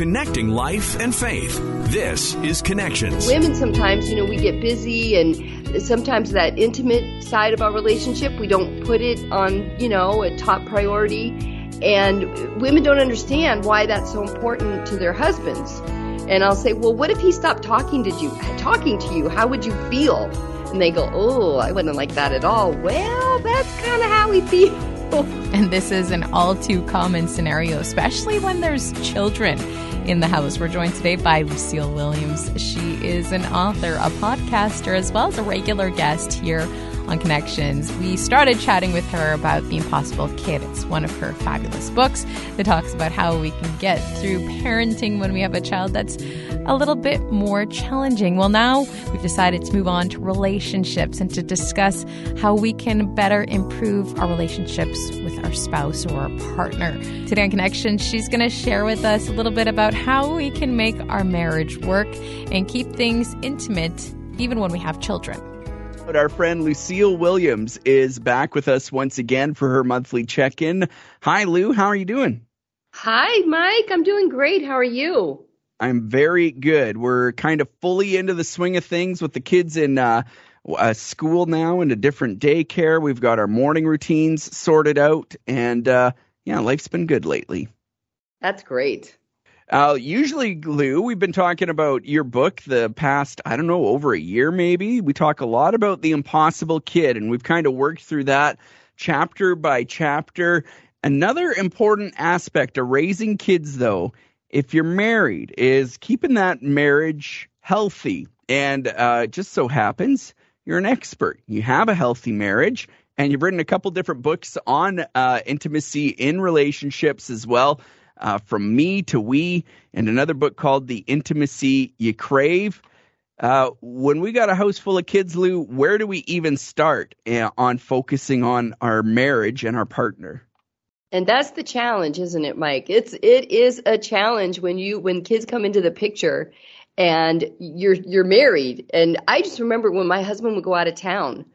connecting life and faith. This is Connections. Women sometimes, you know, we get busy and sometimes that intimate side of our relationship, we don't put it on, you know, a top priority. And women don't understand why that's so important to their husbands. And I'll say, well, what if he stopped talking to you, talking to you? How would you feel? And they go, oh, I wouldn't like that at all. Well, that's kind of how we feel. And this is an all too common scenario, especially when there's children in the house. We're joined today by Lucille Williams. She is an author, a podcaster, as well as a regular guest here on Connections. We started chatting with her about The Impossible Kid. It's one of her fabulous books that talks about how we can get through parenting when we have a child that's a little bit more challenging. Well, now we've decided to move on to relationships and to discuss how we can better improve our relationships with our spouse or our partner. Today on Connections, she's going to share with us a little bit about how we can make our marriage work and keep things intimate even when we have children. Our friend Lucille Williams is back with us once again for her monthly check in. Hi, Lou. How are you doing? Hi, Mike. I'm doing great. How are you? I'm very good. We're kind of fully into the swing of things with the kids in uh, uh, school now and a different daycare. We've got our morning routines sorted out, and uh, yeah, life's been good lately. That's great. Uh, usually, Lou, we've been talking about your book the past, I don't know, over a year maybe. We talk a lot about The Impossible Kid, and we've kind of worked through that chapter by chapter. Another important aspect of raising kids, though, if you're married, is keeping that marriage healthy. And uh, just so happens you're an expert. You have a healthy marriage, and you've written a couple different books on uh, intimacy in relationships as well uh, From Me to We, and another book called The Intimacy You Crave. Uh, when we got a house full of kids, Lou, where do we even start uh, on focusing on our marriage and our partner? And that's the challenge, isn't it, Mike? It's it is a challenge when you when kids come into the picture and you're you're married. And I just remember when my husband would go out of town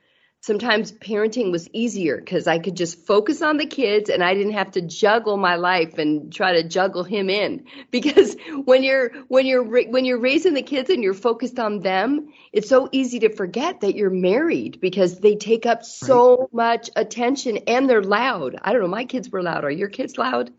sometimes parenting was easier because I could just focus on the kids and I didn't have to juggle my life and try to juggle him in. Because when you're when you're when you're raising the kids and you're focused on them, it's so easy to forget that you're married because they take up so right. much attention and they're loud. I don't know, my kids were loud. Are your kids loud?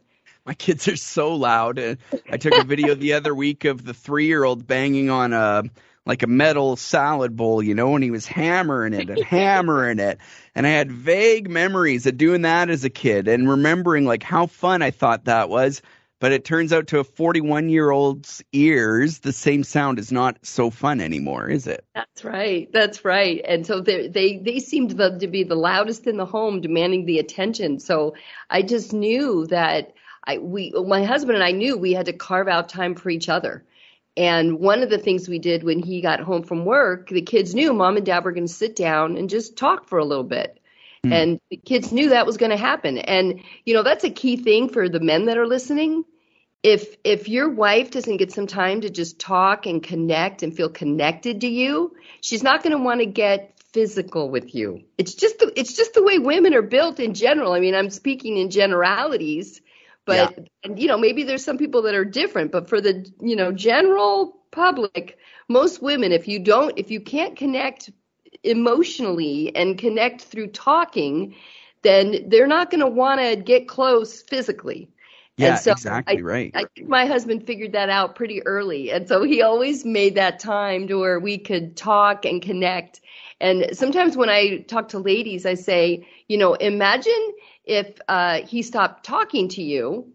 My kids are so loud. Uh, I took a video the other week of the three year old banging on a like a metal salad bowl, you know, and he was hammering it and hammering it. And I had vague memories of doing that as a kid and remembering like how fun I thought that was. But it turns out to a 41 year old's ears, the same sound is not so fun anymore, is it? That's right. That's right. And so they they, they seemed to, to be the loudest in the home, demanding the attention. So I just knew that I we my husband and I knew we had to carve out time for each other and one of the things we did when he got home from work, the kids knew mom and dad were going to sit down and just talk for a little bit. Mm. And the kids knew that was going to happen. And, you know, that's a key thing for the men that are listening. If if your wife doesn't get some time to just talk and connect and feel connected to you, she's not going to want to get physical with you. It's just the, it's just the way women are built in general. I mean, I'm speaking in generalities but yeah. and, you know, maybe there's some people that are different, but for the you know general public, most women, if you don't, if you can't connect emotionally and connect through talking, then they're not going to want to get close physically. Yeah, so exactly I, right. I think my husband figured that out pretty early. And so he always made that time to where we could talk and connect. And sometimes when I talk to ladies, I say, you know, imagine if uh, he stopped talking to you.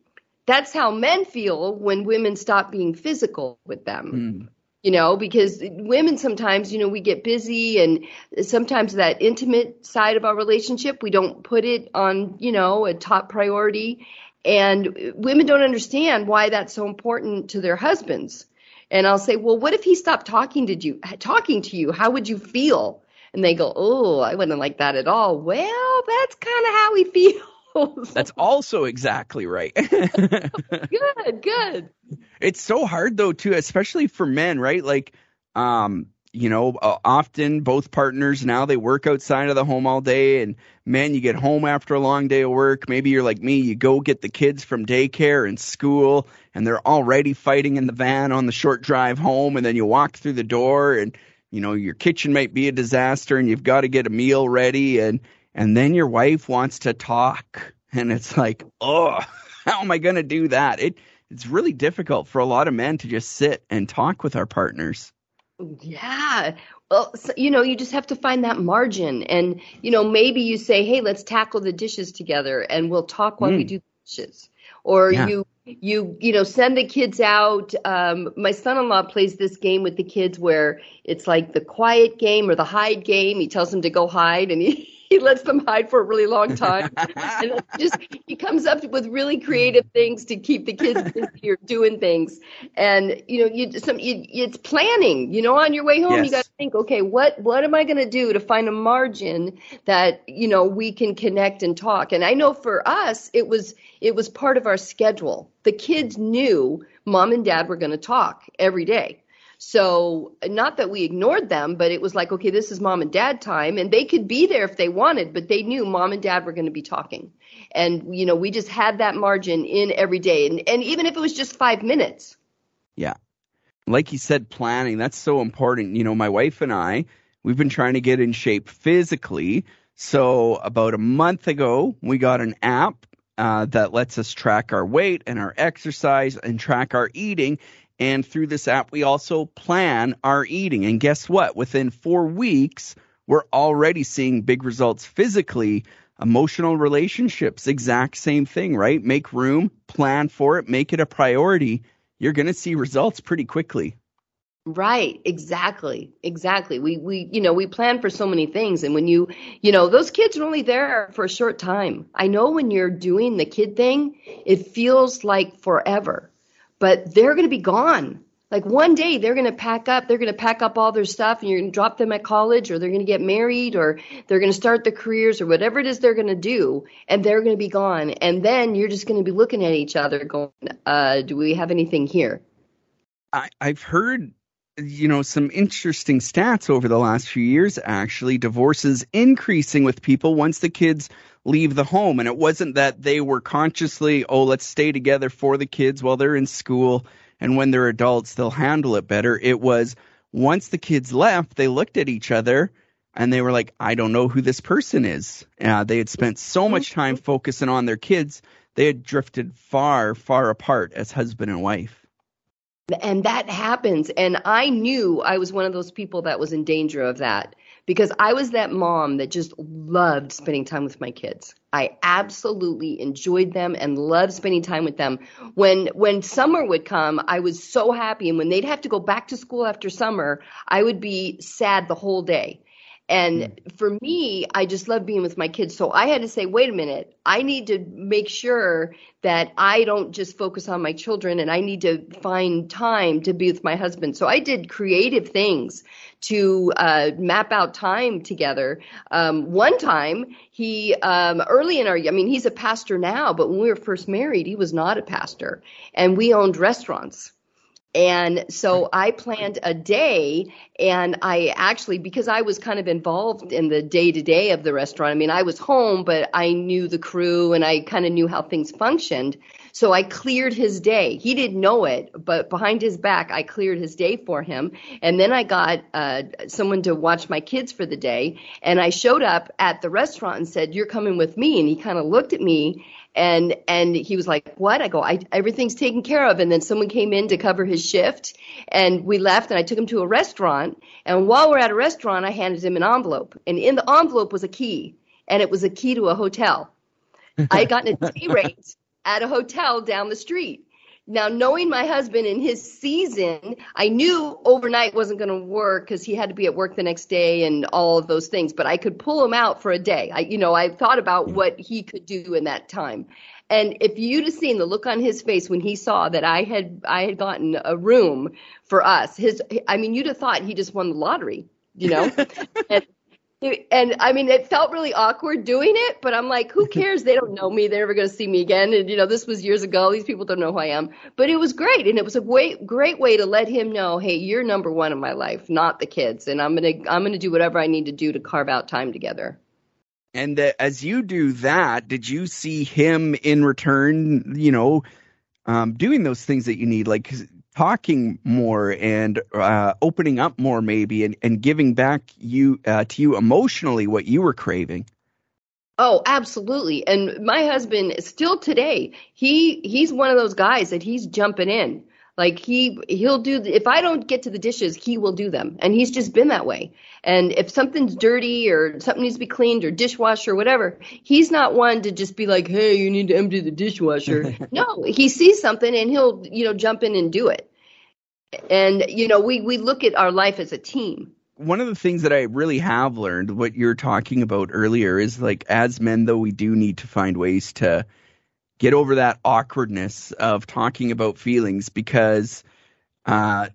That's how men feel when women stop being physical with them. Mm. You know, because women sometimes, you know, we get busy and sometimes that intimate side of our relationship, we don't put it on, you know, a top priority. And women don't understand why that's so important to their husbands. And I'll say, well, what if he stopped talking to you, talking to you? How would you feel? And they go, "Oh, I wouldn't like that at all." Well, that's kind of how we feel. That's also exactly right. good, good. It's so hard though too, especially for men, right? Like um you know, uh, often both partners now they work outside of the home all day and man, you get home after a long day of work. Maybe you're like me, you go get the kids from daycare and school and they're already fighting in the van on the short drive home and then you walk through the door and you know, your kitchen might be a disaster and you've got to get a meal ready and and then your wife wants to talk and it's like, "Oh, how am I going to do that?" It it's really difficult for a lot of men to just sit and talk with our partners. Yeah. Well, so, you know, you just have to find that margin. And, you know, maybe you say, hey, let's tackle the dishes together and we'll talk while mm. we do the dishes. Or yeah. you, you, you know, send the kids out. Um, my son in law plays this game with the kids where it's like the quiet game or the hide game. He tells them to go hide and he, he lets them hide for a really long time. and just he comes up with really creative things to keep the kids busy or doing things. And you know, you some you, it's planning. You know, on your way home, yes. you got to think, okay, what what am I going to do to find a margin that you know we can connect and talk. And I know for us, it was it was part of our schedule. The kids knew mom and dad were going to talk every day. So, not that we ignored them, but it was like, okay, this is mom and dad time. And they could be there if they wanted, but they knew mom and dad were going to be talking. And, you know, we just had that margin in every day. And, and even if it was just five minutes. Yeah. Like you said, planning, that's so important. You know, my wife and I, we've been trying to get in shape physically. So, about a month ago, we got an app uh, that lets us track our weight and our exercise and track our eating. And through this app, we also plan our eating. And guess what? Within four weeks, we're already seeing big results physically. Emotional relationships, exact same thing, right? Make room, plan for it, make it a priority. You're going to see results pretty quickly. Right, exactly. Exactly. We we you know, we plan for so many things and when you, you know, those kids are only there for a short time. I know when you're doing the kid thing, it feels like forever but they're going to be gone. Like one day they're going to pack up, they're going to pack up all their stuff and you're going to drop them at college or they're going to get married or they're going to start their careers or whatever it is they're going to do and they're going to be gone. And then you're just going to be looking at each other going, uh, do we have anything here? I, I've heard you know some interesting stats over the last few years actually divorces increasing with people once the kids leave the home. And it wasn't that they were consciously, oh, let's stay together for the kids while they're in school. And when they're adults, they'll handle it better. It was once the kids left, they looked at each other and they were like, I don't know who this person is. Uh, they had spent so much time focusing on their kids, they had drifted far, far apart as husband and wife. And that happens. And I knew I was one of those people that was in danger of that because I was that mom that just loved spending time with my kids. I absolutely enjoyed them and loved spending time with them. When when summer would come, I was so happy and when they'd have to go back to school after summer, I would be sad the whole day. And for me, I just love being with my kids. So I had to say, wait a minute, I need to make sure that I don't just focus on my children and I need to find time to be with my husband. So I did creative things to uh, map out time together. Um, one time, he um, early in our, I mean, he's a pastor now, but when we were first married, he was not a pastor, and we owned restaurants. And so I planned a day and I actually, because I was kind of involved in the day to day of the restaurant, I mean, I was home, but I knew the crew and I kind of knew how things functioned. So I cleared his day. He didn't know it, but behind his back, I cleared his day for him. And then I got uh, someone to watch my kids for the day. And I showed up at the restaurant and said, "You're coming with me." And he kind of looked at me and and he was like what i go I, everything's taken care of and then someone came in to cover his shift and we left and i took him to a restaurant and while we're at a restaurant i handed him an envelope and in the envelope was a key and it was a key to a hotel i had gotten a day rate at a hotel down the street. Now, knowing my husband and his season, I knew overnight wasn't going to work because he had to be at work the next day and all of those things. But I could pull him out for a day. I, you know, I thought about mm. what he could do in that time. And if you'd have seen the look on his face when he saw that I had I had gotten a room for us, his I mean, you'd have thought he just won the lottery, you know. and and I mean, it felt really awkward doing it, but I'm like, who cares? They don't know me. They're never going to see me again. And, you know, this was years ago. These people don't know who I am. But it was great. And it was a great, great way to let him know, hey, you're number one in my life, not the kids. And I'm going to, I'm going to do whatever I need to do to carve out time together. And uh, as you do that, did you see him in return, you know, um, doing those things that you need? Like, talking more and uh, opening up more maybe and, and giving back you uh, to you emotionally what you were craving. Oh absolutely. And my husband still today he he's one of those guys that he's jumping in like he he'll do if I don't get to the dishes, he will do them, and he's just been that way. And if something's dirty or something needs to be cleaned or dishwasher or whatever, he's not one to just be like, "Hey, you need to empty the dishwasher." no, he sees something and he'll you know jump in and do it. And you know we we look at our life as a team one of the things that I really have learned, what you're talking about earlier, is like as men, though, we do need to find ways to get over that awkwardness of talking about feelings because uh,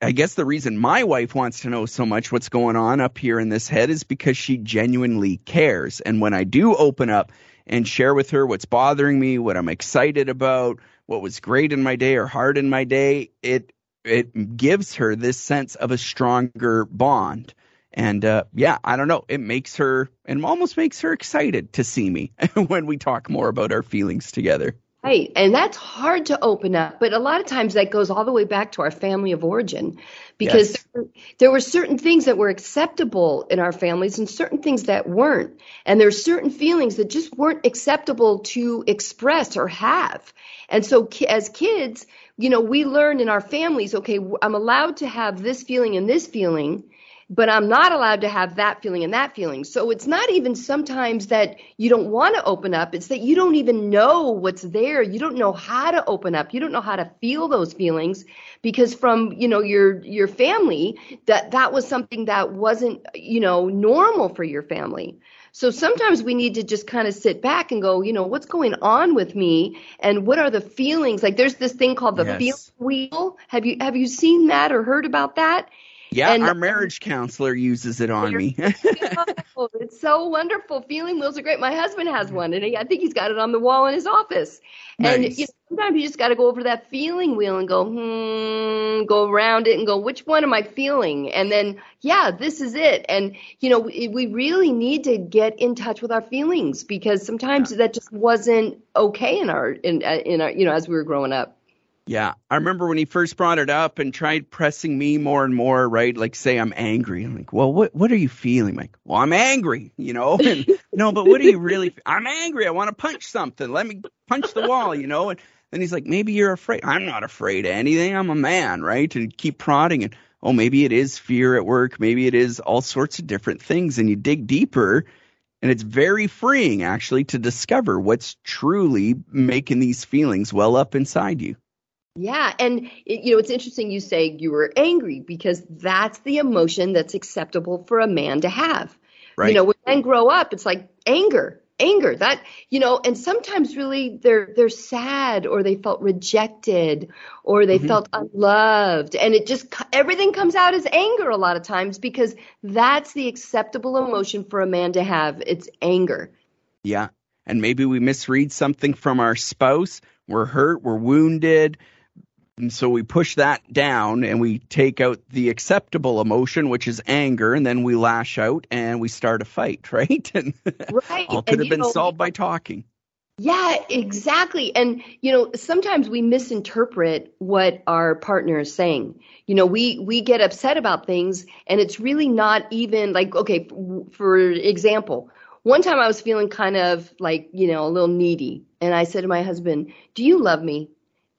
I guess the reason my wife wants to know so much what's going on up here in this head is because she genuinely cares. And when I do open up and share with her what's bothering me, what I'm excited about, what was great in my day or hard in my day, it it gives her this sense of a stronger bond. And uh, yeah, I don't know. It makes her, and almost makes her excited to see me when we talk more about our feelings together. Right. And that's hard to open up. But a lot of times that goes all the way back to our family of origin because yes. there, there, were certain things that were acceptable in our families and certain things that weren't. And there are certain feelings that just weren't acceptable to express or have. And so as kids, you know, we learn in our families, okay, I'm allowed to have this feeling and this feeling but I'm not allowed to have that feeling and that feeling. So it's not even sometimes that you don't want to open up. It's that you don't even know what's there. You don't know how to open up. You don't know how to feel those feelings because from, you know, your, your family that that was something that wasn't, you know, normal for your family. So sometimes we need to just kind of sit back and go, you know, what's going on with me and what are the feelings? Like there's this thing called the yes. feel wheel. Have you have you seen that or heard about that? Yeah, and, our marriage counselor uses it on me. it's so wonderful. Feeling wheels are great. My husband has one, and he, I think he's got it on the wall in his office. Nice. And you know, sometimes you just got to go over that feeling wheel and go, hmm, go around it and go, which one am I feeling? And then, yeah, this is it. And you know, we, we really need to get in touch with our feelings because sometimes yeah. that just wasn't okay in our in in our you know as we were growing up. Yeah, I remember when he first brought it up and tried pressing me more and more, right? Like, say I'm angry. I'm like, well, what what are you feeling? like, well, I'm angry, you know. And, no, but what are you really? I'm angry. I want to punch something. Let me punch the wall, you know. And then he's like, maybe you're afraid. I'm not afraid of anything. I'm a man, right? And keep prodding and oh, maybe it is fear at work. Maybe it is all sorts of different things. And you dig deeper, and it's very freeing actually to discover what's truly making these feelings well up inside you. Yeah, and it, you know it's interesting you say you were angry because that's the emotion that's acceptable for a man to have. Right. You know, when men grow up, it's like anger, anger. That you know, and sometimes really they're they're sad or they felt rejected or they mm-hmm. felt unloved, and it just everything comes out as anger a lot of times because that's the acceptable emotion for a man to have. It's anger. Yeah, and maybe we misread something from our spouse. We're hurt. We're wounded and so we push that down and we take out the acceptable emotion, which is anger, and then we lash out and we start a fight, right? And right. all could and, have been know, solved by talking. Yeah, exactly. And you know, sometimes we misinterpret what our partner is saying. You know, we we get upset about things and it's really not even like okay, for example, one time I was feeling kind of like, you know, a little needy and I said to my husband, "Do you love me?"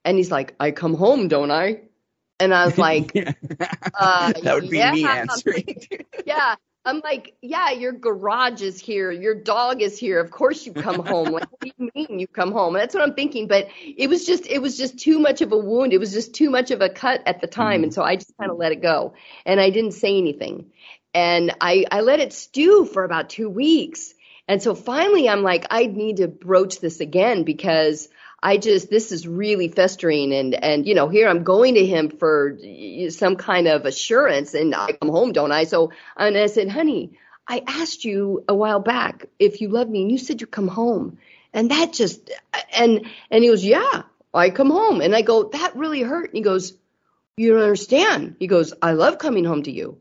And he's like, I come home, don't I? And I was like, uh, that would be yeah. me answering. yeah. I'm like, yeah, your garage is here. Your dog is here. Of course you come home. Like, what do you mean you come home? And that's what I'm thinking. But it was just, it was just too much of a wound. It was just too much of a cut at the time. Mm. And so I just kind of let it go and I didn't say anything. And I, I let it stew for about two weeks. And so finally I'm like, I need to broach this again because I just this is really festering and and you know here I'm going to him for some kind of assurance and I come home don't I? So and I said honey I asked you a while back if you love me and you said you come home. And that just and and he goes yeah I come home. And I go that really hurt. And he goes you don't understand. He goes I love coming home to you.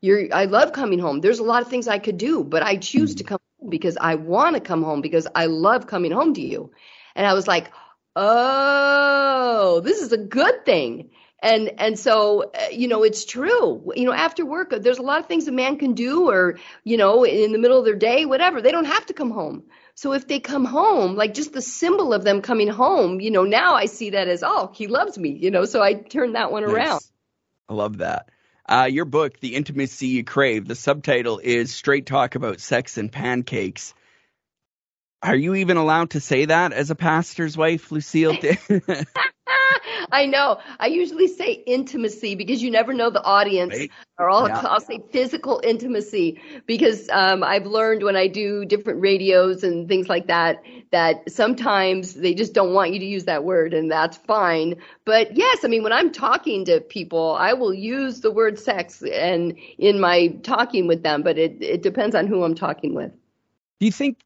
You're I love coming home. There's a lot of things I could do but I choose to come home because I want to come home because I love coming home to you and I was like, oh, this is a good thing. And and so uh, you know it's true. You know after work there's a lot of things a man can do or you know in the middle of their day whatever. They don't have to come home. So if they come home, like just the symbol of them coming home, you know, now I see that as oh, he loves me, you know, so I turned that one nice. around. I love that. Uh, your book, The Intimacy You Crave, the subtitle is Straight Talk About Sex and Pancakes. Are you even allowed to say that as a pastor's wife, Lucille? I know. I usually say intimacy because you never know the audience. Right. Or I'll, yeah. I'll say physical intimacy because um, I've learned when I do different radios and things like that that sometimes they just don't want you to use that word, and that's fine. But yes, I mean when I'm talking to people, I will use the word sex and in my talking with them, but it it depends on who I'm talking with. Do you think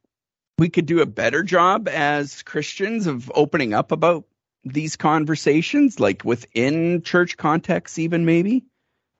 we could do a better job as Christians of opening up about these conversations, like within church contexts, even maybe?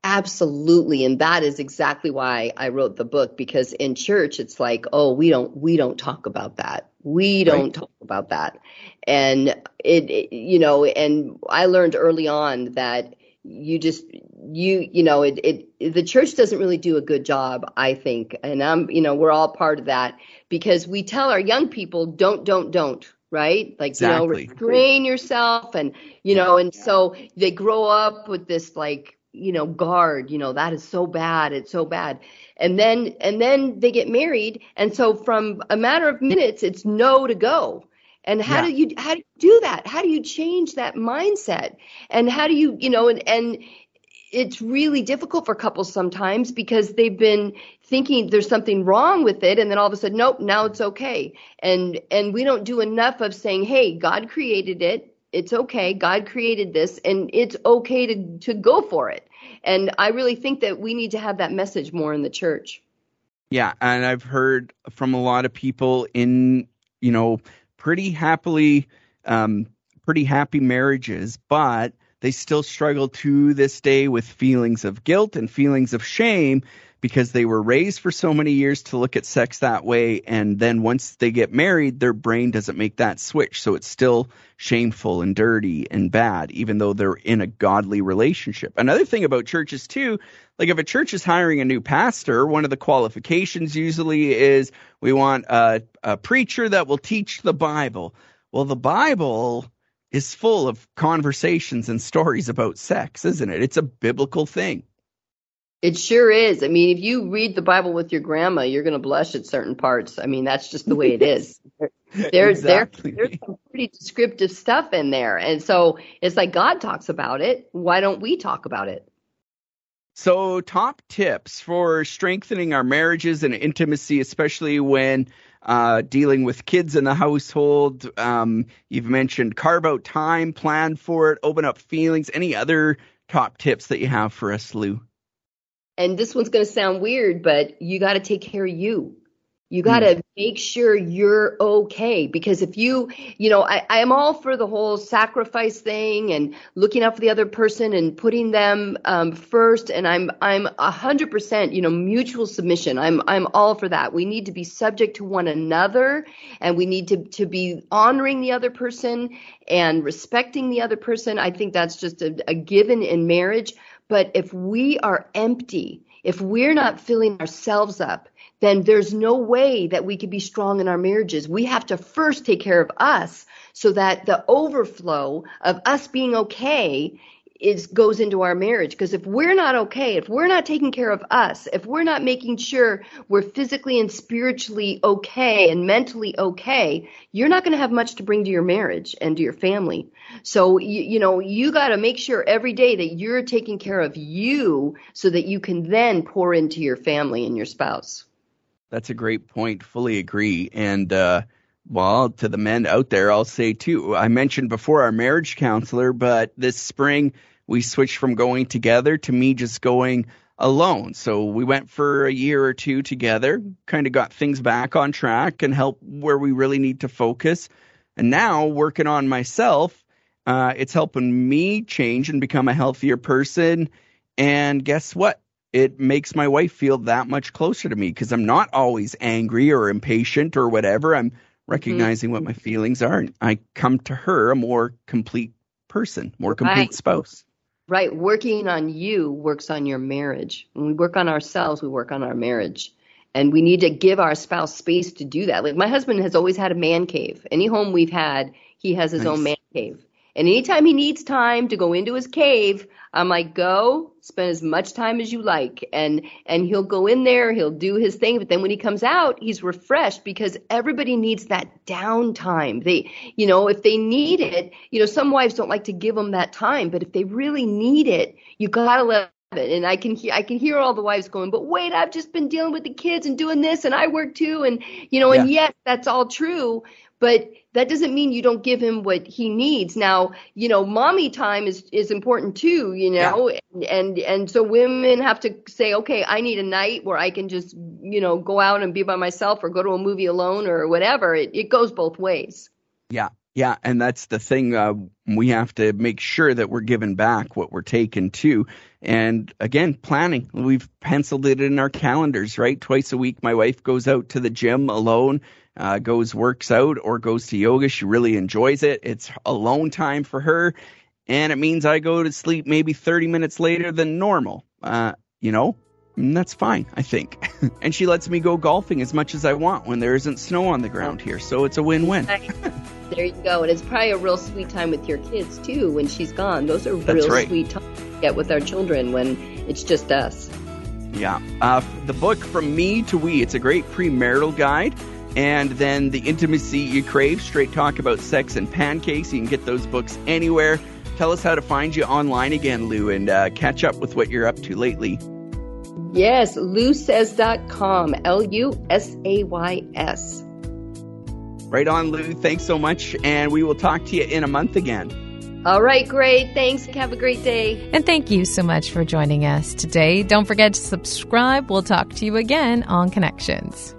Absolutely, and that is exactly why I wrote the book because in church it's like, oh, we don't we don't talk about that. We don't right. talk about that. And it, it you know, and I learned early on that you just you you know it, it the church doesn't really do a good job i think. And i'm you know we're all part of that because we tell our young people don't don't don't right? Like exactly. you know restrain yourself and you know and so they grow up with this like you know guard you know that is so bad it's so bad. And then and then they get married. And so from a matter of minutes it's no to go and how yeah. do you how do you do that? How do you change that mindset? And how do you you know and and it's really difficult for couples sometimes because they've been thinking there's something wrong with it and then all of a sudden nope now it's okay. And and we don't do enough of saying hey god created it. It's okay. God created this and it's okay to to go for it. And i really think that we need to have that message more in the church. Yeah and i've heard from a lot of people in you know pretty happily, um, pretty happy marriages, but they still struggle to this day with feelings of guilt and feelings of shame because they were raised for so many years to look at sex that way. And then once they get married, their brain doesn't make that switch. So it's still shameful and dirty and bad, even though they're in a godly relationship. Another thing about churches, too, like if a church is hiring a new pastor, one of the qualifications usually is we want a, a preacher that will teach the Bible. Well, the Bible is full of conversations and stories about sex, isn't it? It's a biblical thing. It sure is. I mean, if you read the Bible with your grandma, you're going to blush at certain parts. I mean, that's just the way it is. There's exactly. there, there's some pretty descriptive stuff in there. And so it's like God talks about it. Why don't we talk about it? So, top tips for strengthening our marriages and intimacy, especially when uh, dealing with kids in the household. Um, you've mentioned carve out time, plan for it, open up feelings. Any other top tips that you have for us, Lou? and this one's going to sound weird, but you got to take care of you. You got to mm. make sure you're okay because if you, you know, I, I'm all for the whole sacrifice thing and looking out for the other person and putting them um, first. And I'm, I'm a hundred percent, you know, mutual submission. I'm, I'm all for that. We need to be subject to one another and we need to, to be honoring the other person and respecting the other person. I think that's just a, a given in marriage. But if we are empty, if we're not filling ourselves up, then there's no way that we could be strong in our marriages. We have to first take care of us so that the overflow of us being okay is goes into our marriage. Because if we're not okay if we're not taking care of us if we're not making sure we're physically and spiritually okay and mentally okay you're not going to have much to bring to your marriage and to your family. So you, you know you got to make sure every day that you're taking care of you so that you can then pour into your family and your spouse that's a great point fully agree and uh well, to the men out there, I'll say too, I mentioned before our marriage counselor, but this spring we switched from going together to me just going alone. So we went for a year or two together, kind of got things back on track and help where we really need to focus. And now working on myself, uh, it's helping me change and become a healthier person. And guess what? It makes my wife feel that much closer to me because I'm not always angry or impatient or whatever. I'm recognizing mm-hmm. what my feelings are. And I come to her a more complete person, more complete right. spouse. Right. Working on you works on your marriage. When we work on ourselves, we work on our marriage. And we need to give our spouse space to do that. Like my husband has always had a man cave. Any home we've had, he has his nice. own man cave. And anytime he needs time to go into his cave, I'm like, go spend as much time as you like. And, and he'll go in there, he'll do his thing. But then when he comes out, he's refreshed because everybody needs that downtime. They, you know, if they need it, you know, some wives don't like to give them that time, but if they really need it, you gotta let it. And I can hear, I can hear all the wives going, but wait, I've just been dealing with the kids and doing this and I work too. And, you know, yeah. and yes, that's all true but that doesn't mean you don't give him what he needs. Now, you know, mommy time is is important too, you know, yeah. and, and and so women have to say, okay, I need a night where I can just, you know, go out and be by myself or go to a movie alone or whatever. It it goes both ways. Yeah. Yeah, and that's the thing. Uh, we have to make sure that we're giving back what we're taking too. And again, planning. We've penciled it in our calendars, right? Twice a week, my wife goes out to the gym alone uh, goes works out or goes to yoga. She really enjoys it. It's alone time for her, and it means I go to sleep maybe 30 minutes later than normal. Uh, you know, and that's fine, I think. and she lets me go golfing as much as I want when there isn't snow on the ground here, so it's a win-win. there you go. And it's probably a real sweet time with your kids too when she's gone. Those are that's real right. sweet times to get with our children when it's just us. Yeah. Uh, the book From Me to We, it's a great premarital guide and then The Intimacy You Crave, straight talk about sex and pancakes. You can get those books anywhere. Tell us how to find you online again, Lou, and uh, catch up with what you're up to lately. Yes, lusays.com, L U S A Y S. Right on, Lou. Thanks so much, and we will talk to you in a month again. All right, great. Thanks. Have a great day. And thank you so much for joining us today. Don't forget to subscribe. We'll talk to you again on Connections.